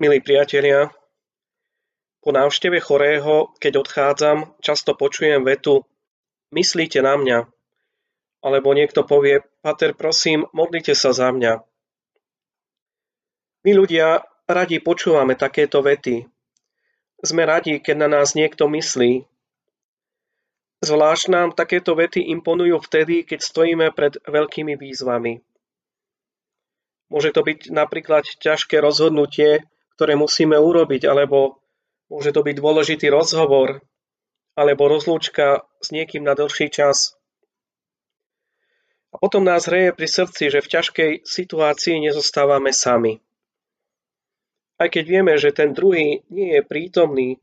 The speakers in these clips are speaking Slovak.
Milí priatelia, po návšteve chorého, keď odchádzam, často počujem vetu Myslíte na mňa. Alebo niekto povie Pater, prosím, modlite sa za mňa. My ľudia radi počúvame takéto vety. Sme radi, keď na nás niekto myslí. Zvlášť nám takéto vety imponujú vtedy, keď stojíme pred veľkými výzvami. Môže to byť napríklad ťažké rozhodnutie, ktoré musíme urobiť, alebo môže to byť dôležitý rozhovor, alebo rozlúčka s niekým na dlhší čas. A potom nás hreje pri srdci, že v ťažkej situácii nezostávame sami. Aj keď vieme, že ten druhý nie je prítomný,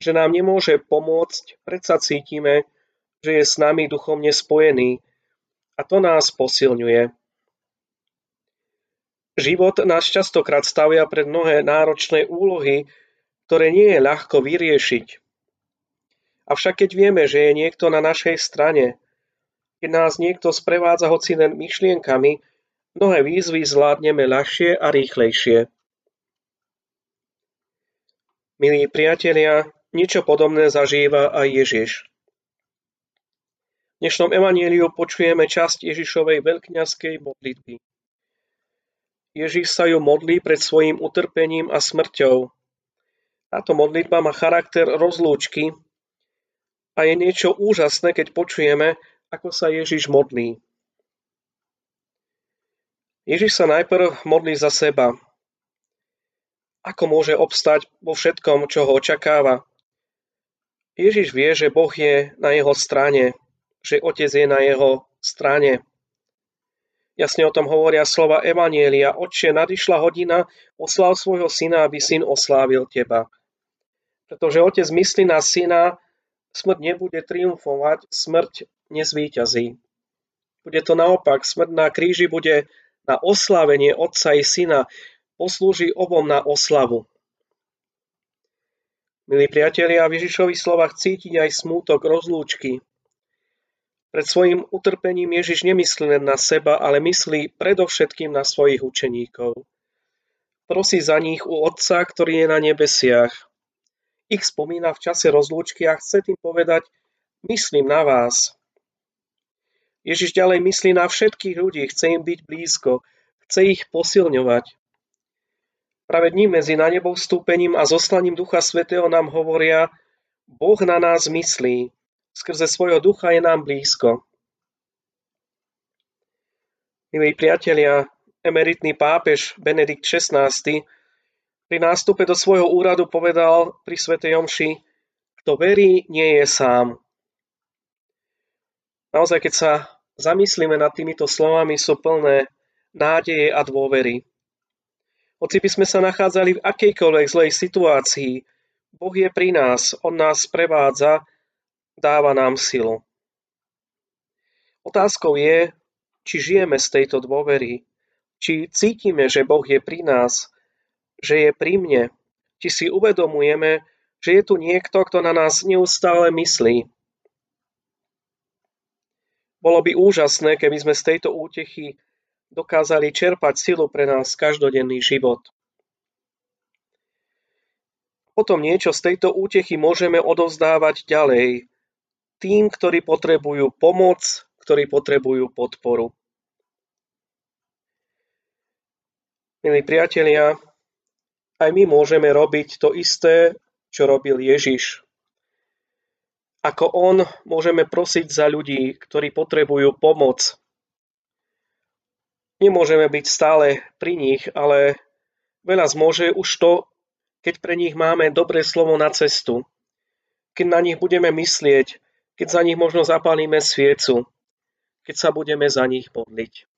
že nám nemôže pomôcť, predsa cítime, že je s nami duchovne spojený a to nás posilňuje. Život nás častokrát stavia pred mnohé náročné úlohy, ktoré nie je ľahko vyriešiť. Avšak keď vieme, že je niekto na našej strane, keď nás niekto sprevádza hoci len myšlienkami, mnohé výzvy zvládneme ľahšie a rýchlejšie. Milí priatelia, niečo podobné zažíva aj Ježiš. V dnešnom evaníliu počujeme časť Ježišovej veľkňazskej modlitby. Ježiš sa ju modlí pred svojim utrpením a smrťou. Táto modlitba má charakter rozlúčky a je niečo úžasné, keď počujeme, ako sa Ježiš modlí. Ježiš sa najprv modlí za seba. Ako môže obstať vo všetkom, čo ho očakáva? Ježiš vie, že Boh je na jeho strane, že Otec je na jeho strane. Jasne o tom hovoria slova Evanielia. Otče, nadišla hodina, oslav svojho syna, aby syn oslávil teba. Pretože otec myslí na syna, smrť nebude triumfovať, smrť nezvíťazí. Bude to naopak, smrť na kríži bude na oslávenie otca i syna, poslúži obom na oslavu. Milí priatelia, v Ježišových slovách cítiť aj smútok rozlúčky, pred svojim utrpením Ježiš nemyslí len na seba, ale myslí predovšetkým na svojich učeníkov. Prosí za nich u Otca, ktorý je na nebesiach. Ich spomína v čase rozlúčky a chce tým povedať, myslím na vás. Ježiš ďalej myslí na všetkých ľudí, chce im byť blízko, chce ich posilňovať. Práve dní medzi na nebo vstúpením a zoslaním Ducha Svetého nám hovoria, Boh na nás myslí, skrze svojho ducha je nám blízko. Milí priatelia, emeritný pápež Benedikt XVI pri nástupe do svojho úradu povedal pri Svetej Omši, kto verí, nie je sám. Naozaj, keď sa zamyslíme nad týmito slovami, sú plné nádeje a dôvery. Hoci by sme sa nachádzali v akejkoľvek zlej situácii, Boh je pri nás, On nás prevádza dáva nám silu. Otázkou je, či žijeme z tejto dôvery, či cítime, že Boh je pri nás, že je pri mne, či si uvedomujeme, že je tu niekto, kto na nás neustále myslí. Bolo by úžasné, keby sme z tejto útechy dokázali čerpať silu pre nás každodenný život. Potom niečo z tejto útechy môžeme odovzdávať ďalej, tým, ktorí potrebujú pomoc, ktorí potrebujú podporu. Milí priatelia, aj my môžeme robiť to isté, čo robil Ježiš. Ako on môžeme prosiť za ľudí, ktorí potrebujú pomoc. Nemôžeme byť stále pri nich, ale veľa zmôže už to, keď pre nich máme dobré slovo na cestu. Keď na nich budeme myslieť, keď za nich možno zapálime sviecu, keď sa budeme za nich modliť.